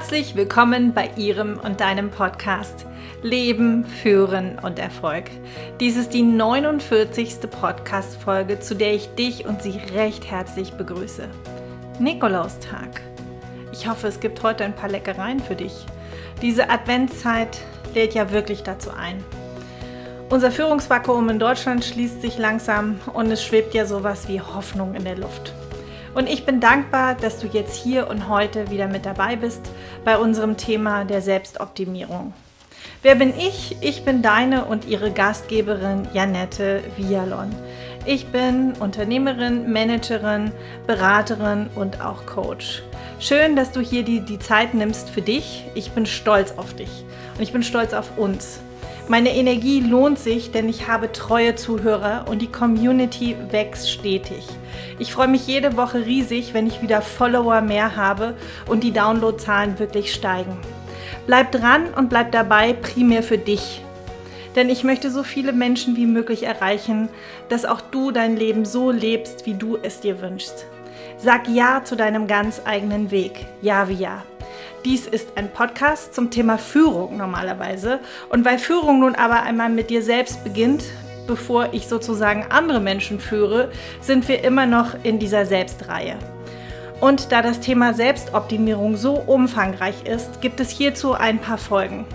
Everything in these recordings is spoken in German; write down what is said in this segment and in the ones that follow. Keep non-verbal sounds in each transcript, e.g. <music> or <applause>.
Herzlich willkommen bei Ihrem und deinem Podcast Leben, Führen und Erfolg. Dies ist die 49. Podcast-Folge, zu der ich dich und Sie recht herzlich begrüße. Nikolaustag. Ich hoffe, es gibt heute ein paar Leckereien für dich. Diese Adventszeit lädt ja wirklich dazu ein. Unser Führungsvakuum in Deutschland schließt sich langsam und es schwebt ja sowas wie Hoffnung in der Luft. Und ich bin dankbar, dass du jetzt hier und heute wieder mit dabei bist bei unserem Thema der Selbstoptimierung. Wer bin ich? Ich bin deine und ihre Gastgeberin Janette Vialon. Ich bin Unternehmerin, Managerin, Beraterin und auch Coach. Schön, dass du hier die, die Zeit nimmst für dich. Ich bin stolz auf dich und ich bin stolz auf uns. Meine Energie lohnt sich, denn ich habe treue Zuhörer und die Community wächst stetig. Ich freue mich jede Woche riesig, wenn ich wieder Follower mehr habe und die Downloadzahlen wirklich steigen. Bleib dran und bleib dabei, primär für dich. Denn ich möchte so viele Menschen wie möglich erreichen, dass auch du dein Leben so lebst, wie du es dir wünschst. Sag Ja zu deinem ganz eigenen Weg. Ja wie Ja. Dies ist ein Podcast zum Thema Führung normalerweise. Und weil Führung nun aber einmal mit dir selbst beginnt, bevor ich sozusagen andere Menschen führe, sind wir immer noch in dieser Selbstreihe. Und da das Thema Selbstoptimierung so umfangreich ist, gibt es hierzu ein paar Folgen.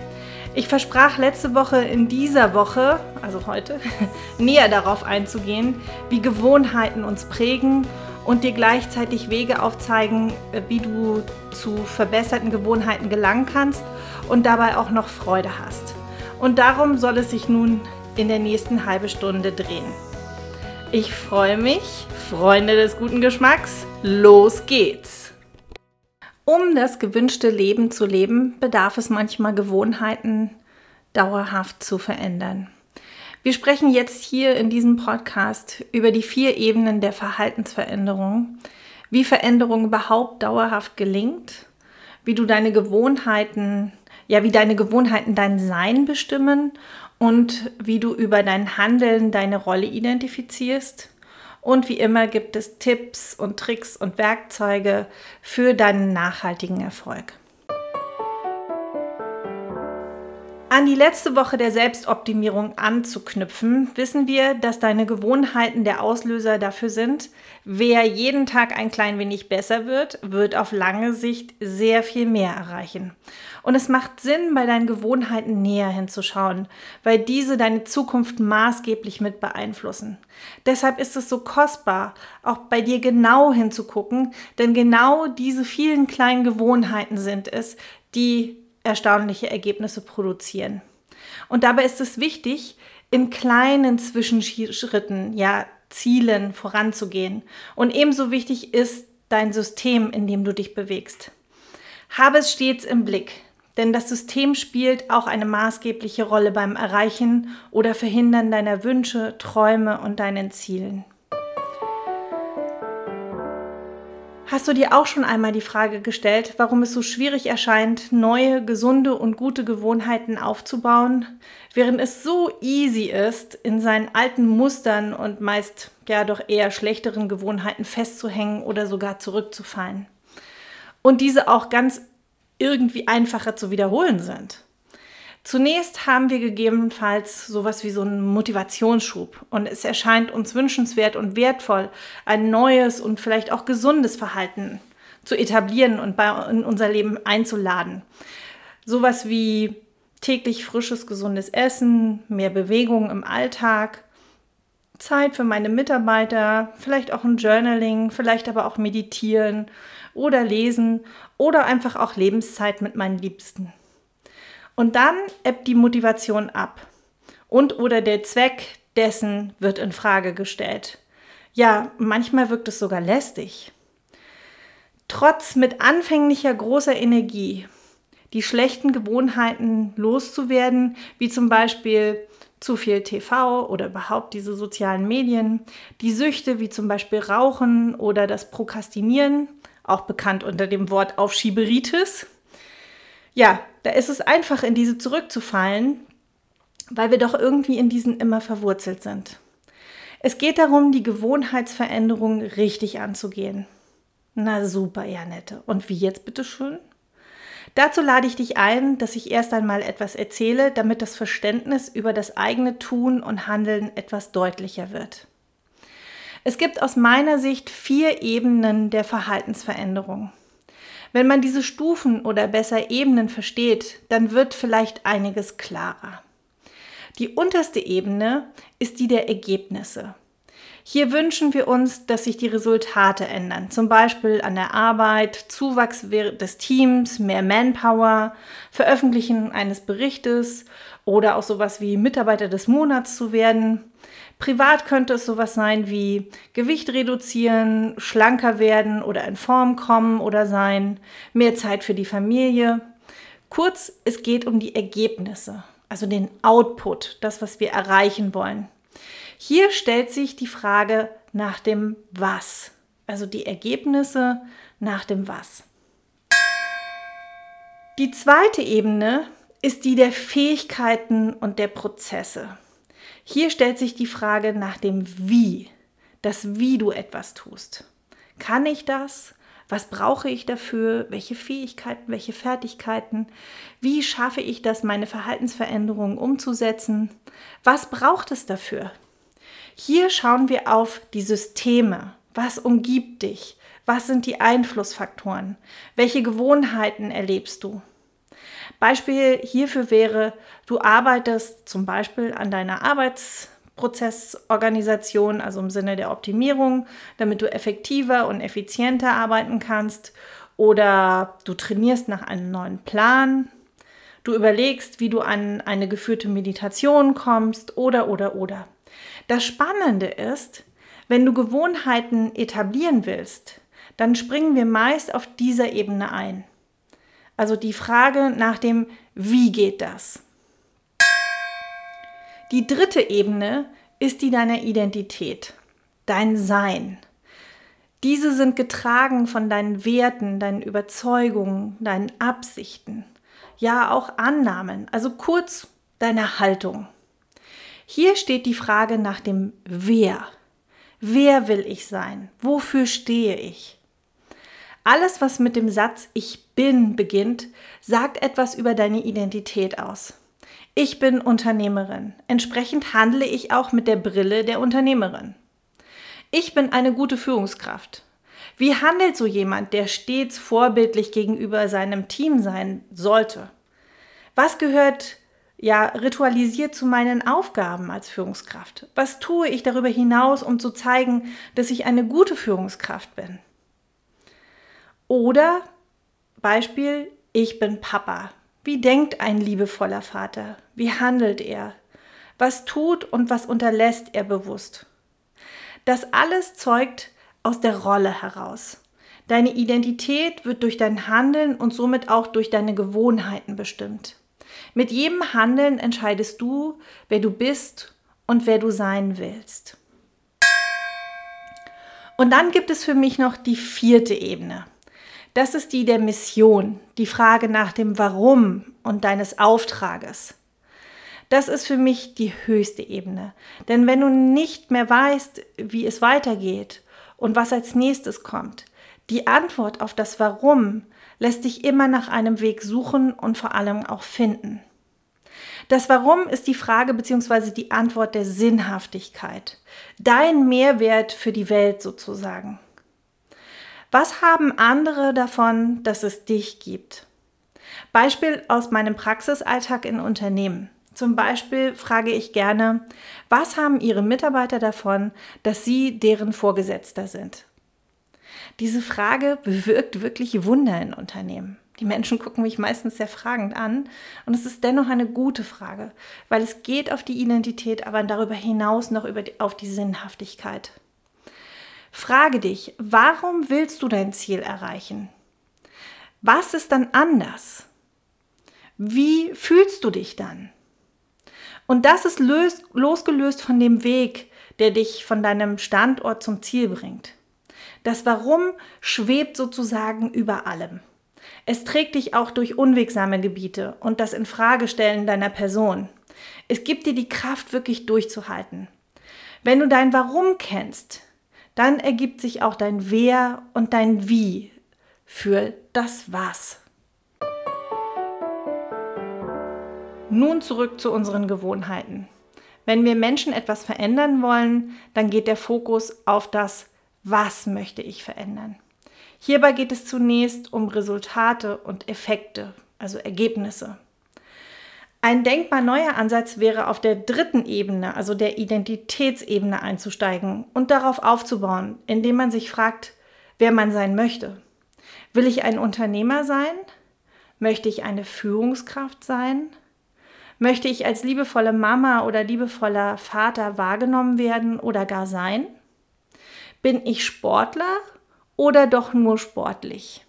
Ich versprach letzte Woche in dieser Woche, also heute, <laughs> näher darauf einzugehen, wie Gewohnheiten uns prägen und dir gleichzeitig Wege aufzeigen, wie du zu verbesserten Gewohnheiten gelangen kannst und dabei auch noch Freude hast. Und darum soll es sich nun in der nächsten halben Stunde drehen. Ich freue mich, Freunde des guten Geschmacks, los geht's! Um das gewünschte Leben zu leben, bedarf es manchmal Gewohnheiten dauerhaft zu verändern. Wir sprechen jetzt hier in diesem Podcast über die vier Ebenen der Verhaltensveränderung, wie Veränderung überhaupt dauerhaft gelingt, wie du deine Gewohnheiten, ja, wie deine Gewohnheiten dein Sein bestimmen und wie du über dein Handeln deine Rolle identifizierst. Und wie immer gibt es Tipps und Tricks und Werkzeuge für deinen nachhaltigen Erfolg. An die letzte Woche der Selbstoptimierung anzuknüpfen, wissen wir, dass deine Gewohnheiten der Auslöser dafür sind. Wer jeden Tag ein klein wenig besser wird, wird auf lange Sicht sehr viel mehr erreichen. Und es macht Sinn, bei deinen Gewohnheiten näher hinzuschauen, weil diese deine Zukunft maßgeblich mit beeinflussen. Deshalb ist es so kostbar, auch bei dir genau hinzugucken, denn genau diese vielen kleinen Gewohnheiten sind es, die erstaunliche Ergebnisse produzieren. Und dabei ist es wichtig, in kleinen Zwischenschritten, ja, Zielen voranzugehen. Und ebenso wichtig ist dein System, in dem du dich bewegst. Habe es stets im Blick, denn das System spielt auch eine maßgebliche Rolle beim Erreichen oder Verhindern deiner Wünsche, Träume und deinen Zielen. Hast du dir auch schon einmal die Frage gestellt, warum es so schwierig erscheint, neue, gesunde und gute Gewohnheiten aufzubauen, während es so easy ist, in seinen alten Mustern und meist ja doch eher schlechteren Gewohnheiten festzuhängen oder sogar zurückzufallen? Und diese auch ganz irgendwie einfacher zu wiederholen sind. Zunächst haben wir gegebenenfalls sowas wie so einen Motivationsschub und es erscheint uns wünschenswert und wertvoll, ein neues und vielleicht auch gesundes Verhalten zu etablieren und bei, in unser Leben einzuladen. Sowas wie täglich frisches, gesundes Essen, mehr Bewegung im Alltag, Zeit für meine Mitarbeiter, vielleicht auch ein Journaling, vielleicht aber auch meditieren oder lesen oder einfach auch Lebenszeit mit meinen Liebsten. Und dann ebbt die Motivation ab. Und oder der Zweck dessen wird in Frage gestellt. Ja, manchmal wirkt es sogar lästig. Trotz mit anfänglicher großer Energie die schlechten Gewohnheiten loszuwerden, wie zum Beispiel zu viel TV oder überhaupt diese sozialen Medien, die Süchte wie zum Beispiel Rauchen oder das Prokrastinieren, auch bekannt unter dem Wort Aufschieberitis, ja, da ist es einfach, in diese zurückzufallen, weil wir doch irgendwie in diesen immer verwurzelt sind. Es geht darum, die Gewohnheitsveränderung richtig anzugehen. Na super, Janette. Und wie jetzt bitte schön? Dazu lade ich dich ein, dass ich erst einmal etwas erzähle, damit das Verständnis über das eigene Tun und Handeln etwas deutlicher wird. Es gibt aus meiner Sicht vier Ebenen der Verhaltensveränderung. Wenn man diese Stufen oder besser Ebenen versteht, dann wird vielleicht einiges klarer. Die unterste Ebene ist die der Ergebnisse. Hier wünschen wir uns, dass sich die Resultate ändern, zum Beispiel an der Arbeit, Zuwachs des Teams, mehr Manpower, Veröffentlichen eines Berichtes oder auch sowas wie Mitarbeiter des Monats zu werden. Privat könnte es sowas sein wie Gewicht reduzieren, schlanker werden oder in Form kommen oder sein, mehr Zeit für die Familie. Kurz, es geht um die Ergebnisse, also den Output, das, was wir erreichen wollen. Hier stellt sich die Frage nach dem Was, also die Ergebnisse nach dem Was. Die zweite Ebene ist die der Fähigkeiten und der Prozesse. Hier stellt sich die Frage nach dem Wie, das Wie du etwas tust. Kann ich das? Was brauche ich dafür? Welche Fähigkeiten, welche Fertigkeiten? Wie schaffe ich das, meine Verhaltensveränderungen umzusetzen? Was braucht es dafür? Hier schauen wir auf die Systeme. Was umgibt dich? Was sind die Einflussfaktoren? Welche Gewohnheiten erlebst du? Beispiel hierfür wäre, du arbeitest zum Beispiel an deiner Arbeitsprozessorganisation, also im Sinne der Optimierung, damit du effektiver und effizienter arbeiten kannst. Oder du trainierst nach einem neuen Plan. Du überlegst, wie du an eine geführte Meditation kommst oder, oder, oder. Das Spannende ist, wenn du Gewohnheiten etablieren willst, dann springen wir meist auf dieser Ebene ein. Also die Frage nach dem, wie geht das? Die dritte Ebene ist die deiner Identität, dein Sein. Diese sind getragen von deinen Werten, deinen Überzeugungen, deinen Absichten, ja auch Annahmen, also kurz deiner Haltung. Hier steht die Frage nach dem Wer. Wer will ich sein? Wofür stehe ich? Alles, was mit dem Satz Ich bin beginnt, sagt etwas über deine Identität aus. Ich bin Unternehmerin. Entsprechend handle ich auch mit der Brille der Unternehmerin. Ich bin eine gute Führungskraft. Wie handelt so jemand, der stets vorbildlich gegenüber seinem Team sein sollte? Was gehört ja ritualisiert zu meinen Aufgaben als Führungskraft? Was tue ich darüber hinaus, um zu zeigen, dass ich eine gute Führungskraft bin? Oder Beispiel, ich bin Papa. Wie denkt ein liebevoller Vater? Wie handelt er? Was tut und was unterlässt er bewusst? Das alles zeugt aus der Rolle heraus. Deine Identität wird durch dein Handeln und somit auch durch deine Gewohnheiten bestimmt. Mit jedem Handeln entscheidest du, wer du bist und wer du sein willst. Und dann gibt es für mich noch die vierte Ebene. Das ist die der Mission, die Frage nach dem Warum und deines Auftrages. Das ist für mich die höchste Ebene. Denn wenn du nicht mehr weißt, wie es weitergeht und was als nächstes kommt, die Antwort auf das Warum lässt dich immer nach einem Weg suchen und vor allem auch finden. Das Warum ist die Frage bzw. die Antwort der Sinnhaftigkeit. Dein Mehrwert für die Welt sozusagen. Was haben andere davon, dass es dich gibt? Beispiel aus meinem Praxisalltag in Unternehmen. Zum Beispiel frage ich gerne, was haben Ihre Mitarbeiter davon, dass Sie deren Vorgesetzter sind? Diese Frage bewirkt wirklich Wunder in Unternehmen. Die Menschen gucken mich meistens sehr fragend an und es ist dennoch eine gute Frage, weil es geht auf die Identität, aber darüber hinaus noch über die, auf die Sinnhaftigkeit. Frage dich, warum willst du dein Ziel erreichen? Was ist dann anders? Wie fühlst du dich dann? Und das ist löst, losgelöst von dem Weg, der dich von deinem Standort zum Ziel bringt. Das Warum schwebt sozusagen über allem. Es trägt dich auch durch unwegsame Gebiete und das Infragestellen deiner Person. Es gibt dir die Kraft, wirklich durchzuhalten. Wenn du dein Warum kennst, dann ergibt sich auch dein Wer und dein Wie für das Was. Nun zurück zu unseren Gewohnheiten. Wenn wir Menschen etwas verändern wollen, dann geht der Fokus auf das Was möchte ich verändern. Hierbei geht es zunächst um Resultate und Effekte, also Ergebnisse. Ein denkbar neuer Ansatz wäre auf der dritten Ebene, also der Identitätsebene einzusteigen und darauf aufzubauen, indem man sich fragt, wer man sein möchte. Will ich ein Unternehmer sein? Möchte ich eine Führungskraft sein? Möchte ich als liebevolle Mama oder liebevoller Vater wahrgenommen werden oder gar sein? Bin ich Sportler oder doch nur sportlich?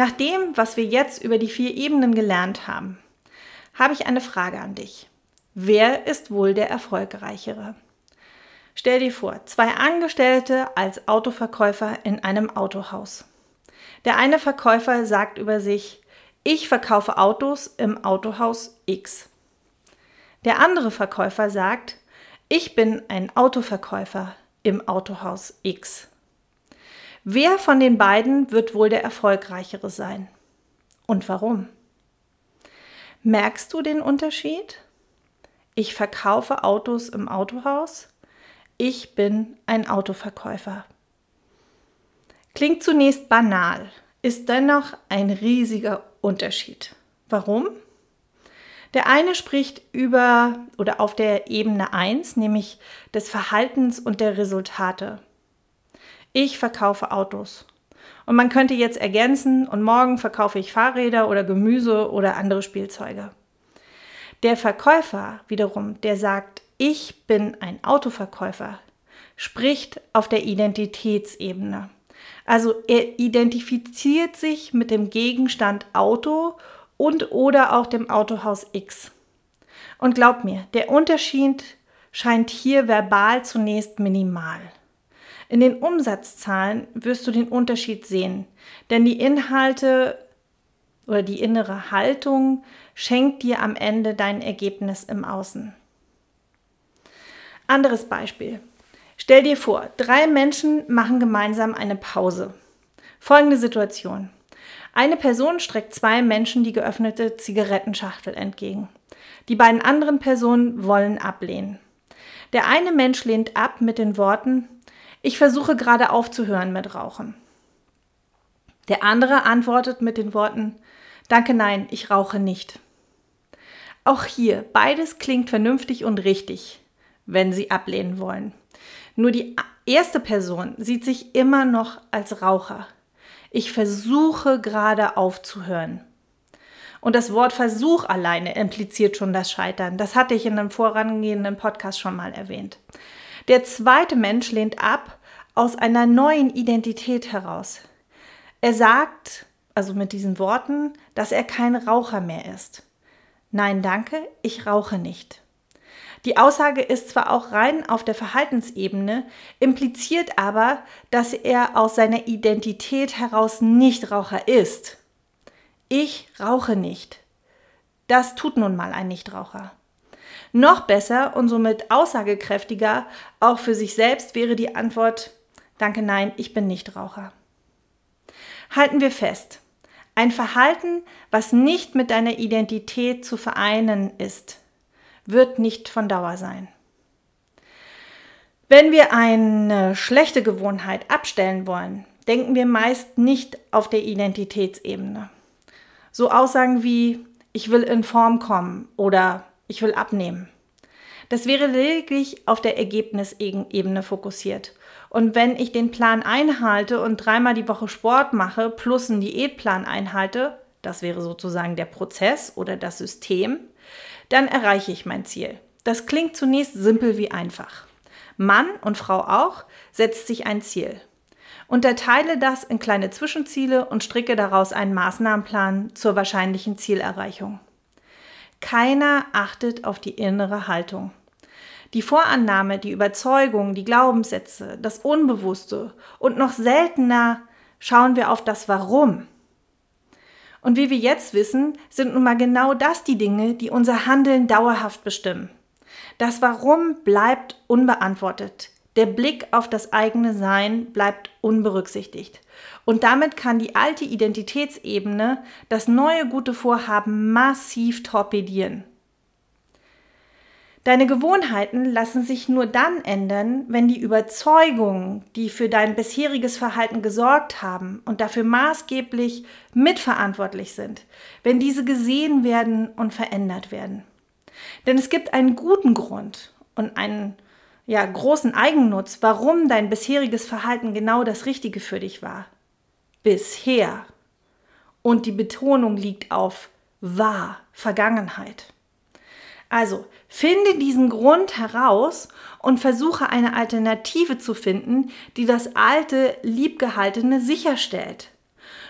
Nach dem, was wir jetzt über die vier Ebenen gelernt haben, habe ich eine Frage an dich. Wer ist wohl der Erfolgreichere? Stell dir vor, zwei Angestellte als Autoverkäufer in einem Autohaus. Der eine Verkäufer sagt über sich, ich verkaufe Autos im Autohaus X. Der andere Verkäufer sagt, ich bin ein Autoverkäufer im Autohaus X. Wer von den beiden wird wohl der erfolgreichere sein? Und warum? Merkst du den Unterschied? Ich verkaufe Autos im Autohaus. Ich bin ein Autoverkäufer. Klingt zunächst banal, ist dennoch ein riesiger Unterschied. Warum? Der eine spricht über oder auf der Ebene 1, nämlich des Verhaltens und der Resultate. Ich verkaufe Autos. Und man könnte jetzt ergänzen, und morgen verkaufe ich Fahrräder oder Gemüse oder andere Spielzeuge. Der Verkäufer wiederum, der sagt, ich bin ein Autoverkäufer, spricht auf der Identitätsebene. Also er identifiziert sich mit dem Gegenstand Auto und oder auch dem Autohaus X. Und glaub mir, der Unterschied scheint hier verbal zunächst minimal. In den Umsatzzahlen wirst du den Unterschied sehen, denn die Inhalte oder die innere Haltung schenkt dir am Ende dein Ergebnis im Außen. Anderes Beispiel. Stell dir vor, drei Menschen machen gemeinsam eine Pause. Folgende Situation. Eine Person streckt zwei Menschen die geöffnete Zigarettenschachtel entgegen. Die beiden anderen Personen wollen ablehnen. Der eine Mensch lehnt ab mit den Worten, ich versuche gerade aufzuhören mit Rauchen. Der andere antwortet mit den Worten, Danke, nein, ich rauche nicht. Auch hier, beides klingt vernünftig und richtig, wenn Sie ablehnen wollen. Nur die erste Person sieht sich immer noch als Raucher. Ich versuche gerade aufzuhören. Und das Wort Versuch alleine impliziert schon das Scheitern. Das hatte ich in einem vorangehenden Podcast schon mal erwähnt. Der zweite Mensch lehnt ab aus einer neuen Identität heraus. Er sagt, also mit diesen Worten, dass er kein Raucher mehr ist. Nein, danke, ich rauche nicht. Die Aussage ist zwar auch rein auf der Verhaltensebene, impliziert aber, dass er aus seiner Identität heraus nicht Raucher ist. Ich rauche nicht. Das tut nun mal ein Nichtraucher. Noch besser und somit aussagekräftiger auch für sich selbst wäre die Antwort Danke, nein, ich bin nicht Raucher. Halten wir fest. Ein Verhalten, was nicht mit deiner Identität zu vereinen ist, wird nicht von Dauer sein. Wenn wir eine schlechte Gewohnheit abstellen wollen, denken wir meist nicht auf der Identitätsebene. So Aussagen wie ich will in Form kommen oder ich will abnehmen. Das wäre lediglich auf der Ergebnisebene fokussiert. Und wenn ich den Plan einhalte und dreimal die Woche Sport mache plus einen Diätplan einhalte, das wäre sozusagen der Prozess oder das System, dann erreiche ich mein Ziel. Das klingt zunächst simpel wie einfach. Mann und Frau auch setzt sich ein Ziel. Unterteile das in kleine Zwischenziele und stricke daraus einen Maßnahmenplan zur wahrscheinlichen Zielerreichung. Keiner achtet auf die innere Haltung. Die Vorannahme, die Überzeugung, die Glaubenssätze, das Unbewusste und noch seltener schauen wir auf das Warum. Und wie wir jetzt wissen, sind nun mal genau das die Dinge, die unser Handeln dauerhaft bestimmen. Das Warum bleibt unbeantwortet, Der Blick auf das eigene Sein bleibt unberücksichtigt. Und damit kann die alte Identitätsebene das neue gute Vorhaben massiv torpedieren. Deine Gewohnheiten lassen sich nur dann ändern, wenn die Überzeugungen, die für dein bisheriges Verhalten gesorgt haben und dafür maßgeblich mitverantwortlich sind, wenn diese gesehen werden und verändert werden. Denn es gibt einen guten Grund und einen ja, großen Eigennutz, warum dein bisheriges Verhalten genau das Richtige für dich war. Bisher. Und die Betonung liegt auf war, Vergangenheit. Also finde diesen Grund heraus und versuche eine Alternative zu finden, die das alte, liebgehaltene sicherstellt.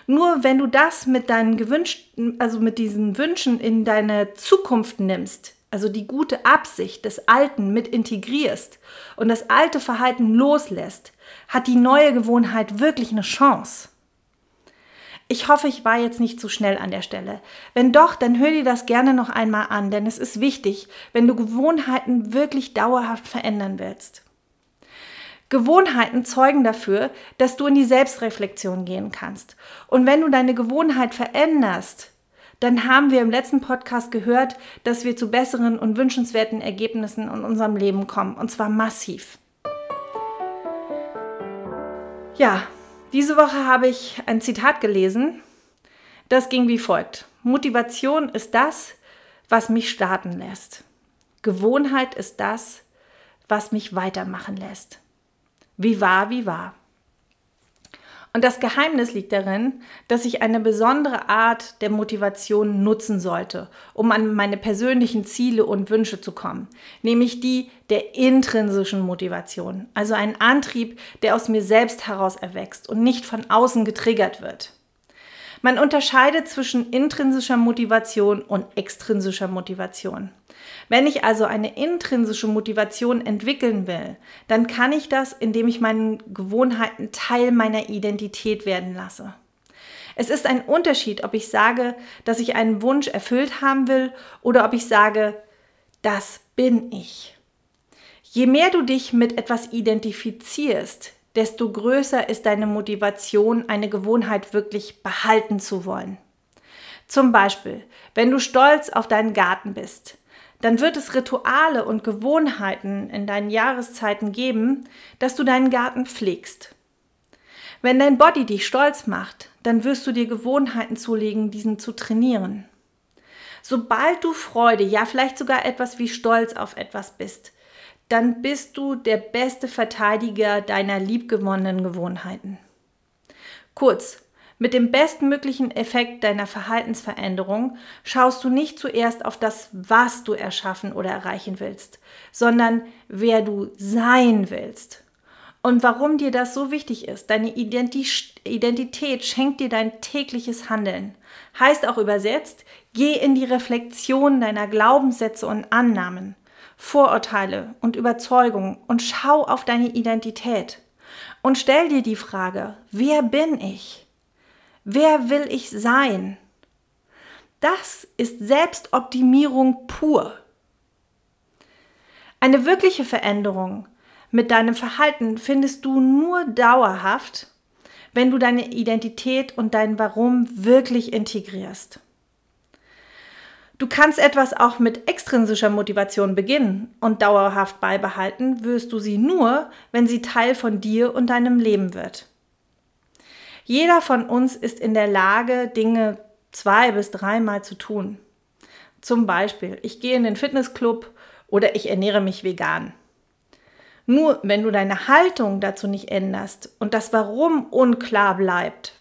Nur wenn du das mit deinen gewünschten, also mit diesen Wünschen in deine Zukunft nimmst, also die gute Absicht des Alten mit integrierst und das alte Verhalten loslässt, hat die neue Gewohnheit wirklich eine Chance. Ich hoffe, ich war jetzt nicht zu schnell an der Stelle. Wenn doch, dann hör dir das gerne noch einmal an, denn es ist wichtig, wenn du Gewohnheiten wirklich dauerhaft verändern willst. Gewohnheiten zeugen dafür, dass du in die Selbstreflexion gehen kannst. Und wenn du deine Gewohnheit veränderst, dann haben wir im letzten Podcast gehört, dass wir zu besseren und wünschenswerten Ergebnissen in unserem Leben kommen, und zwar massiv. Ja, diese Woche habe ich ein Zitat gelesen, das ging wie folgt. Motivation ist das, was mich starten lässt. Gewohnheit ist das, was mich weitermachen lässt. Wie wahr, wie wahr. Und das Geheimnis liegt darin, dass ich eine besondere Art der Motivation nutzen sollte, um an meine persönlichen Ziele und Wünsche zu kommen, nämlich die der intrinsischen Motivation, also ein Antrieb, der aus mir selbst heraus erwächst und nicht von außen getriggert wird. Man unterscheidet zwischen intrinsischer Motivation und extrinsischer Motivation. Wenn ich also eine intrinsische Motivation entwickeln will, dann kann ich das, indem ich meinen Gewohnheiten Teil meiner Identität werden lasse. Es ist ein Unterschied, ob ich sage, dass ich einen Wunsch erfüllt haben will oder ob ich sage, das bin ich. Je mehr du dich mit etwas identifizierst, desto größer ist deine Motivation, eine Gewohnheit wirklich behalten zu wollen. Zum Beispiel, wenn du stolz auf deinen Garten bist, dann wird es Rituale und Gewohnheiten in deinen Jahreszeiten geben, dass du deinen Garten pflegst. Wenn dein Body dich stolz macht, dann wirst du dir Gewohnheiten zulegen, diesen zu trainieren. Sobald du Freude, ja vielleicht sogar etwas wie Stolz auf etwas bist, dann bist du der beste Verteidiger deiner liebgewonnenen Gewohnheiten. Kurz, mit dem bestmöglichen Effekt deiner Verhaltensveränderung schaust du nicht zuerst auf das, was du erschaffen oder erreichen willst, sondern wer du sein willst. Und warum dir das so wichtig ist, deine Identität schenkt dir dein tägliches Handeln. Heißt auch übersetzt, geh in die Reflexion deiner Glaubenssätze und Annahmen. Vorurteile und Überzeugungen und schau auf deine Identität und stell dir die Frage, wer bin ich? Wer will ich sein? Das ist Selbstoptimierung pur. Eine wirkliche Veränderung mit deinem Verhalten findest du nur dauerhaft, wenn du deine Identität und dein Warum wirklich integrierst. Du kannst etwas auch mit extrinsischer Motivation beginnen und dauerhaft beibehalten wirst du sie nur, wenn sie Teil von dir und deinem Leben wird. Jeder von uns ist in der Lage, Dinge zwei bis dreimal zu tun. Zum Beispiel, ich gehe in den Fitnessclub oder ich ernähre mich vegan. Nur wenn du deine Haltung dazu nicht änderst und das Warum unklar bleibt,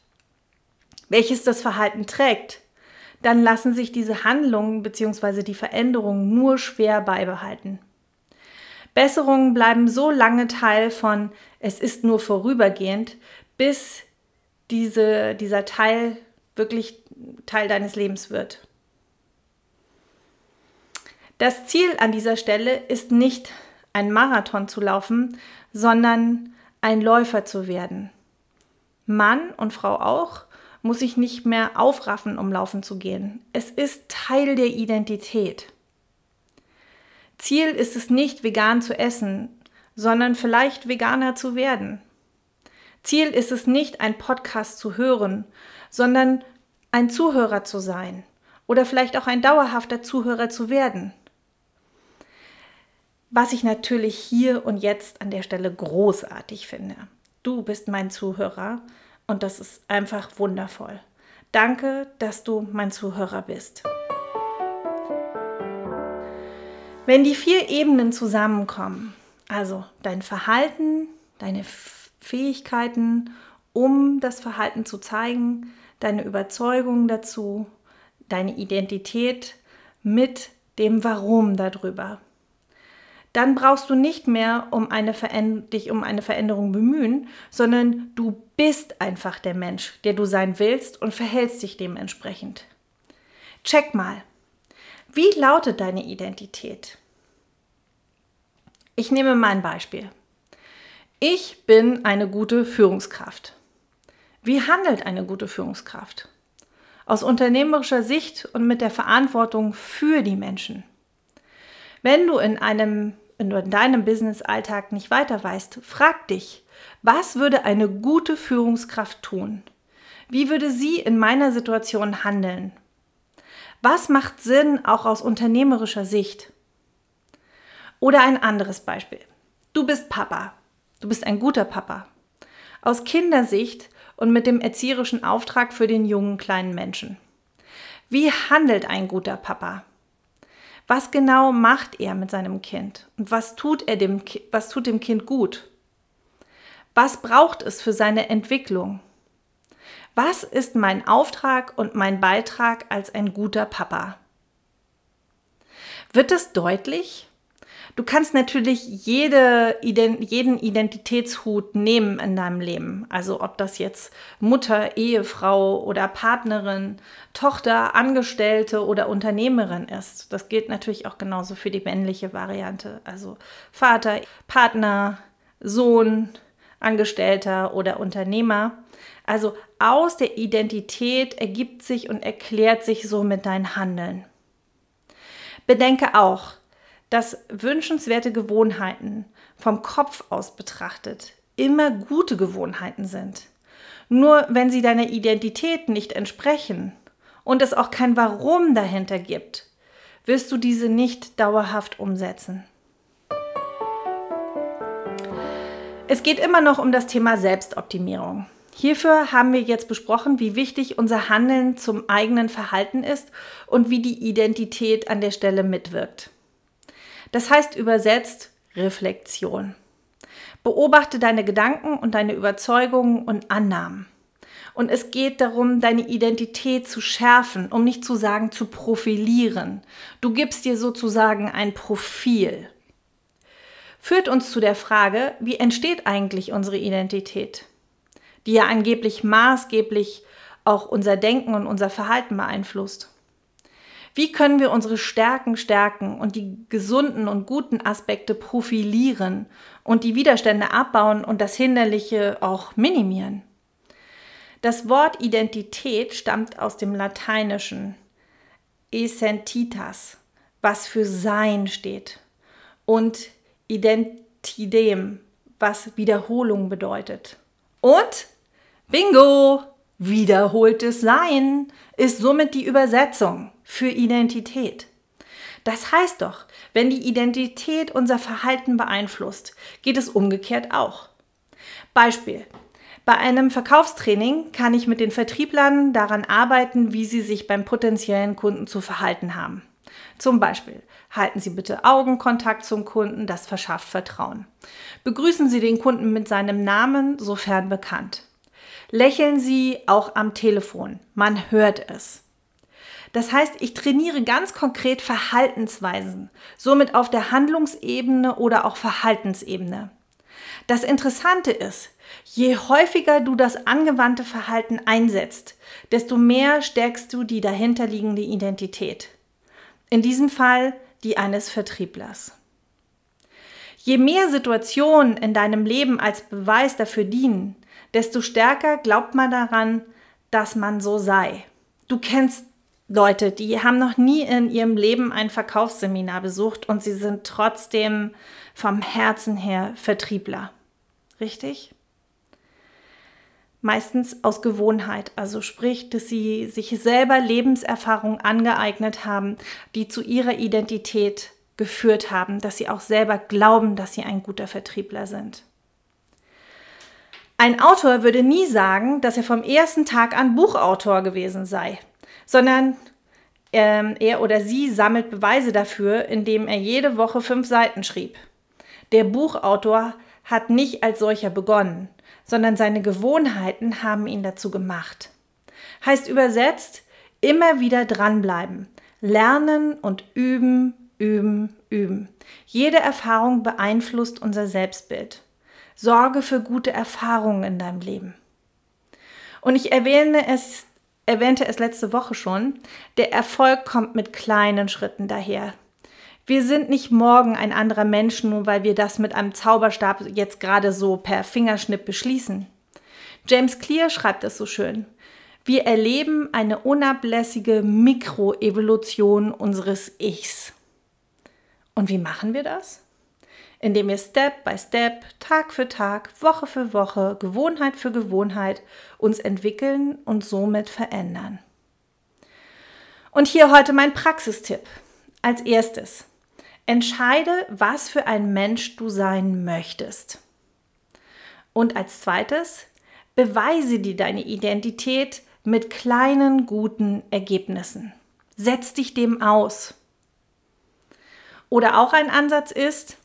welches das Verhalten trägt, dann lassen sich diese Handlungen bzw. die Veränderungen nur schwer beibehalten. Besserungen bleiben so lange Teil von es ist nur vorübergehend, bis diese, dieser Teil wirklich Teil deines Lebens wird. Das Ziel an dieser Stelle ist nicht ein Marathon zu laufen, sondern ein Läufer zu werden. Mann und Frau auch muss ich nicht mehr aufraffen, um laufen zu gehen. Es ist Teil der Identität. Ziel ist es nicht, vegan zu essen, sondern vielleicht Veganer zu werden. Ziel ist es nicht, ein Podcast zu hören, sondern ein Zuhörer zu sein oder vielleicht auch ein dauerhafter Zuhörer zu werden. Was ich natürlich hier und jetzt an der Stelle großartig finde. Du bist mein Zuhörer und das ist einfach wundervoll. Danke, dass du mein Zuhörer bist. Wenn die vier Ebenen zusammenkommen, also dein Verhalten, deine Fähigkeiten, um das Verhalten zu zeigen, deine Überzeugung dazu, deine Identität mit dem Warum darüber. Dann brauchst du nicht mehr um eine dich um eine Veränderung bemühen, sondern du bist einfach der Mensch, der du sein willst und verhältst dich dementsprechend. Check mal. Wie lautet deine Identität? Ich nehme mein Beispiel. Ich bin eine gute Führungskraft. Wie handelt eine gute Führungskraft? Aus unternehmerischer Sicht und mit der Verantwortung für die Menschen. Wenn du in einem in deinem Business-Alltag nicht weiter weißt, frag dich, was würde eine gute Führungskraft tun? Wie würde sie in meiner Situation handeln? Was macht Sinn auch aus unternehmerischer Sicht? Oder ein anderes Beispiel. Du bist Papa Du bist ein guter Papa. Aus Kindersicht und mit dem erzieherischen Auftrag für den jungen kleinen Menschen. Wie handelt ein guter Papa? Was genau macht er mit seinem Kind? Und was tut er dem, was tut dem Kind gut? Was braucht es für seine Entwicklung? Was ist mein Auftrag und mein Beitrag als ein guter Papa? Wird es deutlich, Du kannst natürlich jede, jeden Identitätshut nehmen in deinem Leben. Also ob das jetzt Mutter, Ehefrau oder Partnerin, Tochter, Angestellte oder Unternehmerin ist. Das gilt natürlich auch genauso für die männliche Variante. Also Vater, Partner, Sohn, Angestellter oder Unternehmer. Also aus der Identität ergibt sich und erklärt sich somit dein Handeln. Bedenke auch, dass wünschenswerte Gewohnheiten vom Kopf aus betrachtet immer gute Gewohnheiten sind. Nur wenn sie deiner Identität nicht entsprechen und es auch kein Warum dahinter gibt, wirst du diese nicht dauerhaft umsetzen. Es geht immer noch um das Thema Selbstoptimierung. Hierfür haben wir jetzt besprochen, wie wichtig unser Handeln zum eigenen Verhalten ist und wie die Identität an der Stelle mitwirkt. Das heißt übersetzt Reflexion. Beobachte deine Gedanken und deine Überzeugungen und Annahmen. Und es geht darum, deine Identität zu schärfen, um nicht zu sagen zu profilieren. Du gibst dir sozusagen ein Profil. Führt uns zu der Frage, wie entsteht eigentlich unsere Identität, die ja angeblich maßgeblich auch unser Denken und unser Verhalten beeinflusst. Wie können wir unsere Stärken stärken und die gesunden und guten Aspekte profilieren und die Widerstände abbauen und das Hinderliche auch minimieren? Das Wort Identität stammt aus dem Lateinischen essentitas, was für Sein steht, und identidem, was Wiederholung bedeutet. Und Bingo! Wiederholtes Sein ist somit die Übersetzung für Identität. Das heißt doch, wenn die Identität unser Verhalten beeinflusst, geht es umgekehrt auch. Beispiel. Bei einem Verkaufstraining kann ich mit den Vertrieblern daran arbeiten, wie sie sich beim potenziellen Kunden zu verhalten haben. Zum Beispiel, halten Sie bitte Augenkontakt zum Kunden, das verschafft Vertrauen. Begrüßen Sie den Kunden mit seinem Namen, sofern bekannt. Lächeln Sie auch am Telefon. Man hört es. Das heißt, ich trainiere ganz konkret Verhaltensweisen, somit auf der Handlungsebene oder auch Verhaltensebene. Das Interessante ist, je häufiger du das angewandte Verhalten einsetzt, desto mehr stärkst du die dahinterliegende Identität. In diesem Fall die eines Vertrieblers. Je mehr Situationen in deinem Leben als Beweis dafür dienen, desto stärker glaubt man daran, dass man so sei. Du kennst Leute, die haben noch nie in ihrem Leben ein Verkaufsseminar besucht und sie sind trotzdem vom Herzen her Vertriebler. Richtig? Meistens aus Gewohnheit, also sprich, dass sie sich selber Lebenserfahrung angeeignet haben, die zu ihrer Identität geführt haben, dass sie auch selber glauben, dass sie ein guter Vertriebler sind. Ein Autor würde nie sagen, dass er vom ersten Tag an Buchautor gewesen sei, sondern ähm, er oder sie sammelt Beweise dafür, indem er jede Woche fünf Seiten schrieb. Der Buchautor hat nicht als solcher begonnen, sondern seine Gewohnheiten haben ihn dazu gemacht. Heißt übersetzt, immer wieder dranbleiben, lernen und üben, üben, üben. Jede Erfahrung beeinflusst unser Selbstbild. Sorge für gute Erfahrungen in deinem Leben. Und ich erwähne es, erwähnte es letzte Woche schon, der Erfolg kommt mit kleinen Schritten daher. Wir sind nicht morgen ein anderer Mensch, nur weil wir das mit einem Zauberstab jetzt gerade so per Fingerschnipp beschließen. James Clear schreibt es so schön. Wir erleben eine unablässige Mikroevolution unseres Ichs. Und wie machen wir das? Indem wir Step by Step, Tag für Tag, Woche für Woche, Gewohnheit für Gewohnheit uns entwickeln und somit verändern. Und hier heute mein Praxistipp. Als erstes, Entscheide, was für ein Mensch du sein möchtest. Und als zweites, beweise dir deine Identität mit kleinen guten Ergebnissen. Setz dich dem aus. Oder auch ein Ansatz ist,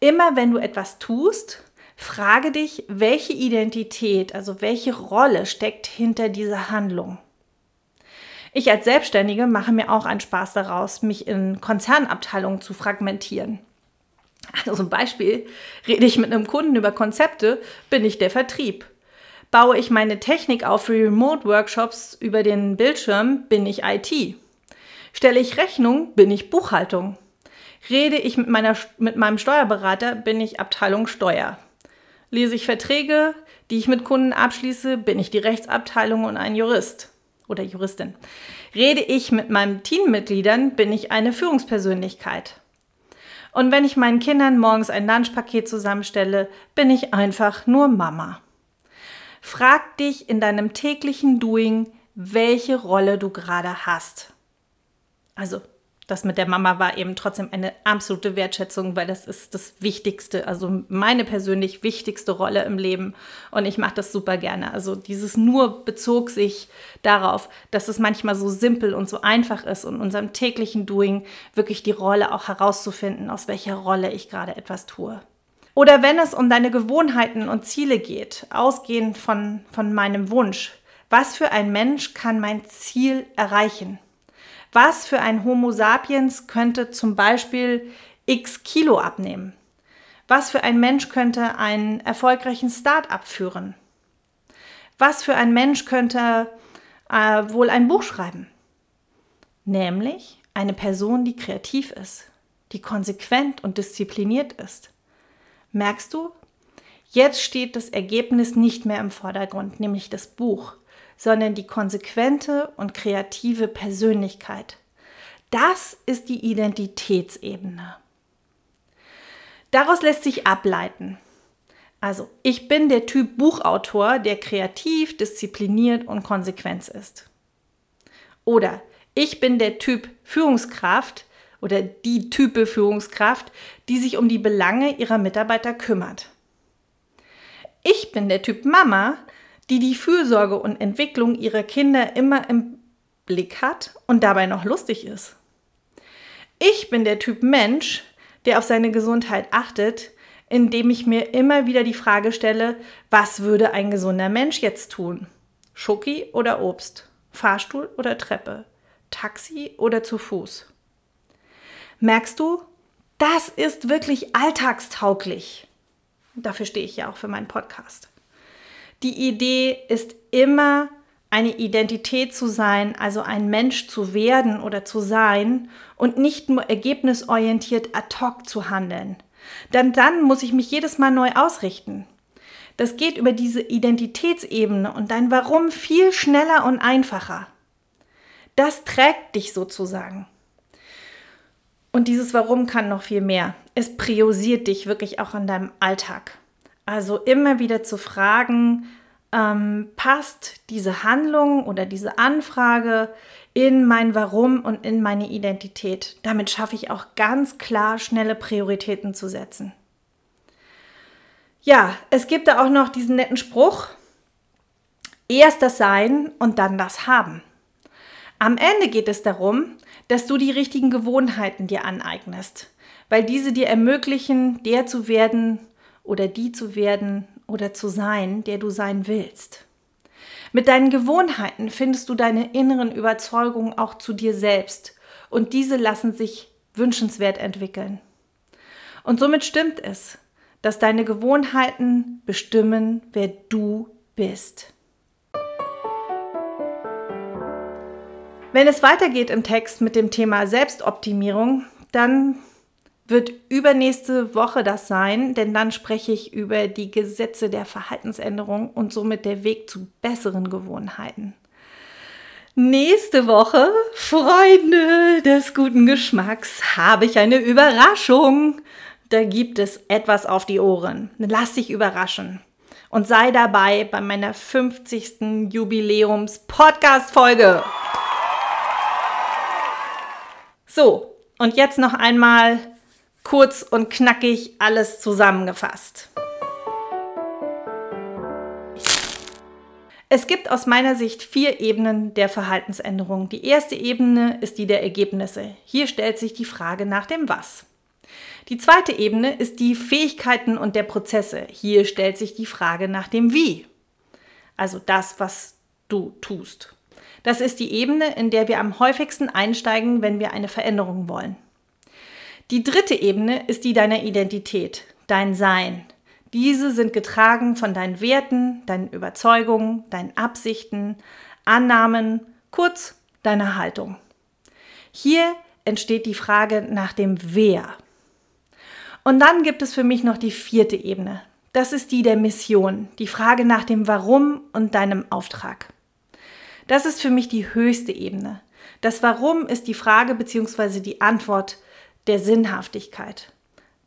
immer wenn du etwas tust, frage dich, welche Identität, also welche Rolle steckt hinter dieser Handlung. Ich als Selbstständige mache mir auch einen Spaß daraus, mich in Konzernabteilungen zu fragmentieren. Also zum Beispiel rede ich mit einem Kunden über Konzepte, bin ich der Vertrieb. Baue ich meine Technik auf für Remote-Workshops über den Bildschirm, bin ich IT. Stelle ich Rechnung, bin ich Buchhaltung. Rede ich mit, meiner, mit meinem Steuerberater, bin ich Abteilung Steuer. Lese ich Verträge, die ich mit Kunden abschließe, bin ich die Rechtsabteilung und ein Jurist oder Juristin. Rede ich mit meinen Teammitgliedern, bin ich eine Führungspersönlichkeit. Und wenn ich meinen Kindern morgens ein Lunchpaket zusammenstelle, bin ich einfach nur Mama. Frag dich in deinem täglichen Doing, welche Rolle du gerade hast. Also das mit der Mama war eben trotzdem eine absolute Wertschätzung, weil das ist das Wichtigste, also meine persönlich wichtigste Rolle im Leben. Und ich mache das super gerne. Also dieses nur bezog sich darauf, dass es manchmal so simpel und so einfach ist und unserem täglichen Doing wirklich die Rolle auch herauszufinden, aus welcher Rolle ich gerade etwas tue. Oder wenn es um deine Gewohnheiten und Ziele geht, ausgehend von, von meinem Wunsch, was für ein Mensch kann mein Ziel erreichen? Was für ein Homo sapiens könnte zum Beispiel x Kilo abnehmen? Was für ein Mensch könnte einen erfolgreichen Start-up führen? Was für ein Mensch könnte äh, wohl ein Buch schreiben? Nämlich eine Person, die kreativ ist, die konsequent und diszipliniert ist. Merkst du? Jetzt steht das Ergebnis nicht mehr im Vordergrund, nämlich das Buch sondern die konsequente und kreative Persönlichkeit. Das ist die Identitätsebene. Daraus lässt sich ableiten. Also, ich bin der Typ Buchautor, der kreativ, diszipliniert und konsequent ist. Oder ich bin der Typ Führungskraft oder die Type Führungskraft, die sich um die Belange ihrer Mitarbeiter kümmert. Ich bin der Typ Mama, die die Fürsorge und Entwicklung ihrer Kinder immer im Blick hat und dabei noch lustig ist. Ich bin der Typ Mensch, der auf seine Gesundheit achtet, indem ich mir immer wieder die Frage stelle, was würde ein gesunder Mensch jetzt tun? Schoki oder Obst? Fahrstuhl oder Treppe? Taxi oder zu Fuß? Merkst du, das ist wirklich alltagstauglich. Dafür stehe ich ja auch für meinen Podcast. Die Idee ist immer eine Identität zu sein, also ein Mensch zu werden oder zu sein und nicht nur ergebnisorientiert ad hoc zu handeln. Denn dann muss ich mich jedes Mal neu ausrichten. Das geht über diese Identitätsebene und dein Warum viel schneller und einfacher. Das trägt dich sozusagen. Und dieses Warum kann noch viel mehr. Es priorisiert dich wirklich auch in deinem Alltag. Also immer wieder zu fragen, ähm, passt diese Handlung oder diese Anfrage in mein Warum und in meine Identität. Damit schaffe ich auch ganz klar schnelle Prioritäten zu setzen. Ja, es gibt da auch noch diesen netten Spruch, erst das Sein und dann das Haben. Am Ende geht es darum, dass du die richtigen Gewohnheiten dir aneignest, weil diese dir ermöglichen, der zu werden oder die zu werden oder zu sein, der du sein willst. Mit deinen Gewohnheiten findest du deine inneren Überzeugungen auch zu dir selbst und diese lassen sich wünschenswert entwickeln. Und somit stimmt es, dass deine Gewohnheiten bestimmen, wer du bist. Wenn es weitergeht im Text mit dem Thema Selbstoptimierung, dann wird übernächste Woche das sein, denn dann spreche ich über die Gesetze der Verhaltensänderung und somit der Weg zu besseren Gewohnheiten. Nächste Woche, Freunde des guten Geschmacks, habe ich eine Überraschung. Da gibt es etwas auf die Ohren. Lass dich überraschen und sei dabei bei meiner 50. Jubiläums-Podcast-Folge. So, und jetzt noch einmal kurz und knackig alles zusammengefasst. Es gibt aus meiner Sicht vier Ebenen der Verhaltensänderung. Die erste Ebene ist die der Ergebnisse. Hier stellt sich die Frage nach dem Was. Die zweite Ebene ist die Fähigkeiten und der Prozesse. Hier stellt sich die Frage nach dem Wie. Also das, was du tust. Das ist die Ebene, in der wir am häufigsten einsteigen, wenn wir eine Veränderung wollen. Die dritte Ebene ist die deiner Identität, dein Sein. Diese sind getragen von deinen Werten, deinen Überzeugungen, deinen Absichten, Annahmen, kurz deiner Haltung. Hier entsteht die Frage nach dem Wer. Und dann gibt es für mich noch die vierte Ebene. Das ist die der Mission, die Frage nach dem Warum und deinem Auftrag. Das ist für mich die höchste Ebene. Das Warum ist die Frage bzw. die Antwort der Sinnhaftigkeit.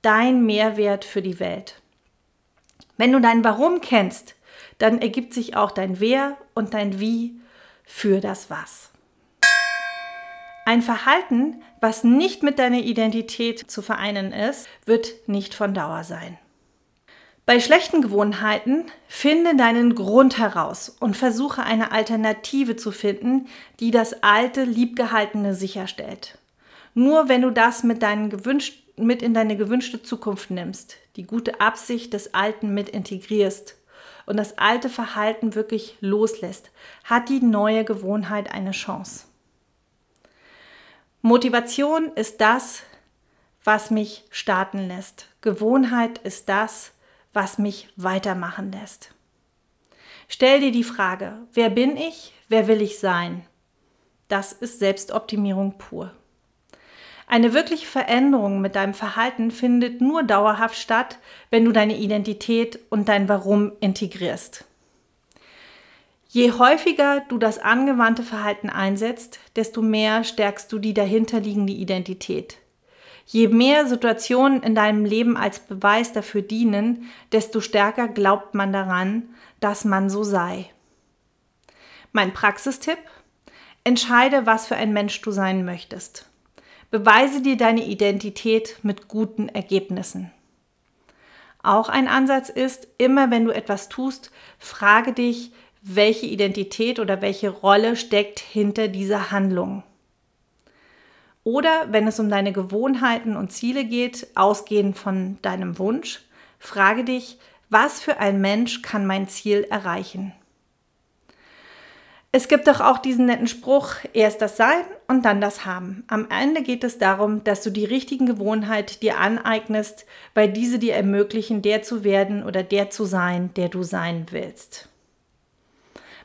Dein Mehrwert für die Welt. Wenn du dein Warum kennst, dann ergibt sich auch dein Wer und dein Wie für das Was. Ein Verhalten, was nicht mit deiner Identität zu vereinen ist, wird nicht von Dauer sein. Bei schlechten Gewohnheiten finde deinen Grund heraus und versuche eine Alternative zu finden, die das alte, liebgehaltene sicherstellt. Nur wenn du das mit, gewünscht, mit in deine gewünschte Zukunft nimmst, die gute Absicht des Alten mit integrierst und das alte Verhalten wirklich loslässt, hat die neue Gewohnheit eine Chance. Motivation ist das, was mich starten lässt. Gewohnheit ist das, was mich weitermachen lässt. Stell dir die Frage, wer bin ich, wer will ich sein? Das ist Selbstoptimierung pur. Eine wirkliche Veränderung mit deinem Verhalten findet nur dauerhaft statt, wenn du deine Identität und dein Warum integrierst. Je häufiger du das angewandte Verhalten einsetzt, desto mehr stärkst du die dahinterliegende Identität. Je mehr Situationen in deinem Leben als Beweis dafür dienen, desto stärker glaubt man daran, dass man so sei. Mein Praxistipp? Entscheide, was für ein Mensch du sein möchtest. Beweise dir deine Identität mit guten Ergebnissen. Auch ein Ansatz ist, immer wenn du etwas tust, frage dich, welche Identität oder welche Rolle steckt hinter dieser Handlung. Oder wenn es um deine Gewohnheiten und Ziele geht, ausgehend von deinem Wunsch, frage dich, was für ein Mensch kann mein Ziel erreichen? Es gibt doch auch diesen netten Spruch, erst das Sein und dann das Haben. Am Ende geht es darum, dass du die richtigen Gewohnheiten dir aneignest, weil diese dir ermöglichen, der zu werden oder der zu sein, der du sein willst.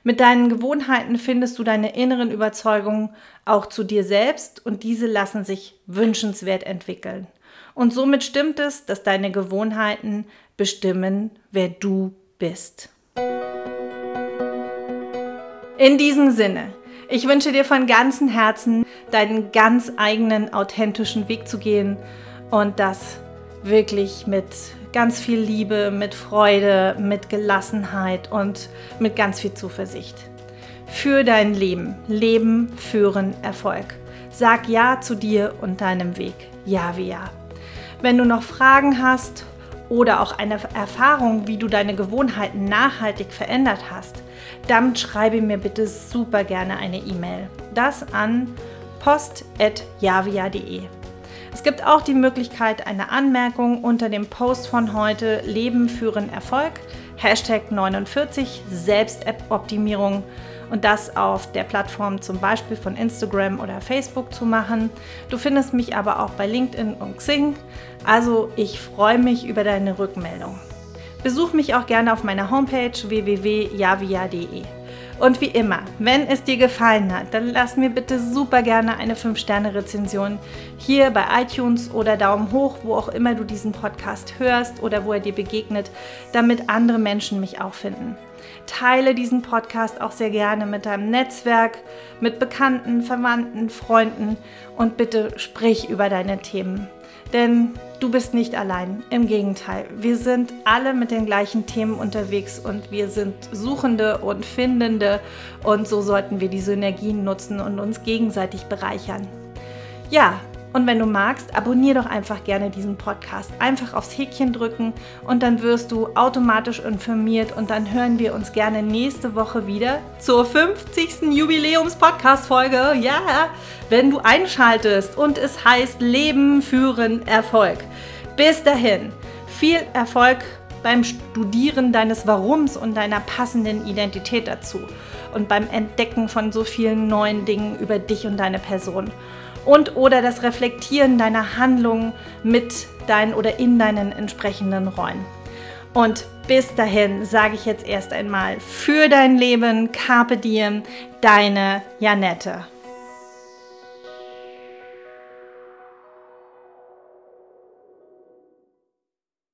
Mit deinen Gewohnheiten findest du deine inneren Überzeugungen auch zu dir selbst und diese lassen sich wünschenswert entwickeln. Und somit stimmt es, dass deine Gewohnheiten bestimmen, wer du bist. In diesem Sinne, Ich wünsche dir von ganzem Herzen, deinen ganz eigenen authentischen Weg zu gehen und das wirklich mit ganz viel Liebe, mit Freude, mit Gelassenheit und mit ganz viel Zuversicht. Für dein Leben. Leben, führen, Erfolg. Sag Ja zu dir und deinem Weg. Ja wie Ja. Wenn du noch Fragen hast oder auch eine Erfahrung, wie du deine Gewohnheiten nachhaltig verändert hast, dann schreibe mir bitte super gerne eine E-Mail. Das an post.javia.de. Es gibt auch die Möglichkeit, eine Anmerkung unter dem Post von heute Leben führen Erfolg, Hashtag 49 Selbstoptimierung und das auf der Plattform zum Beispiel von Instagram oder Facebook zu machen. Du findest mich aber auch bei LinkedIn und Xing. Also ich freue mich über deine Rückmeldung. Besuch mich auch gerne auf meiner Homepage www.javia.de. Und wie immer, wenn es dir gefallen hat, dann lass mir bitte super gerne eine 5-Sterne-Rezension hier bei iTunes oder Daumen hoch, wo auch immer du diesen Podcast hörst oder wo er dir begegnet, damit andere Menschen mich auch finden. Teile diesen Podcast auch sehr gerne mit deinem Netzwerk, mit Bekannten, Verwandten, Freunden und bitte sprich über deine Themen. Denn du bist nicht allein. Im Gegenteil, wir sind alle mit den gleichen Themen unterwegs und wir sind Suchende und Findende und so sollten wir die Synergien nutzen und uns gegenseitig bereichern. Ja, und wenn du magst, abonniere doch einfach gerne diesen Podcast. Einfach aufs Häkchen drücken und dann wirst du automatisch informiert und dann hören wir uns gerne nächste Woche wieder zur 50. Jubiläums-Podcast-Folge. Ja, wenn du einschaltest und es heißt Leben, Führen, Erfolg. Bis dahin, viel Erfolg beim Studieren deines Warums und deiner passenden Identität dazu und beim Entdecken von so vielen neuen Dingen über dich und deine Person und oder das Reflektieren deiner Handlungen mit deinen oder in deinen entsprechenden Rollen. Und bis dahin sage ich jetzt erst einmal für dein Leben, Carpe Diem, deine Janette.